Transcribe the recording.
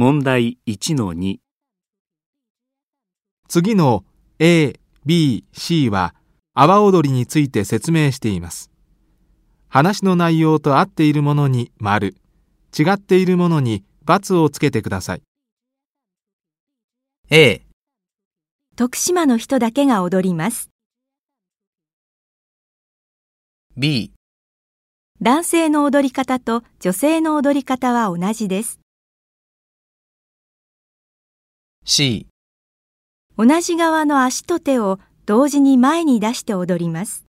問題1-2次の A、B、C は阿波踊りについて説明しています。話の内容と合っているものに丸、違っているものに×をつけてください。A、徳島の人だけが踊ります。B、男性の踊り方と女性の踊り方は同じです。C、同じ側の足と手を同時に前に出して踊ります。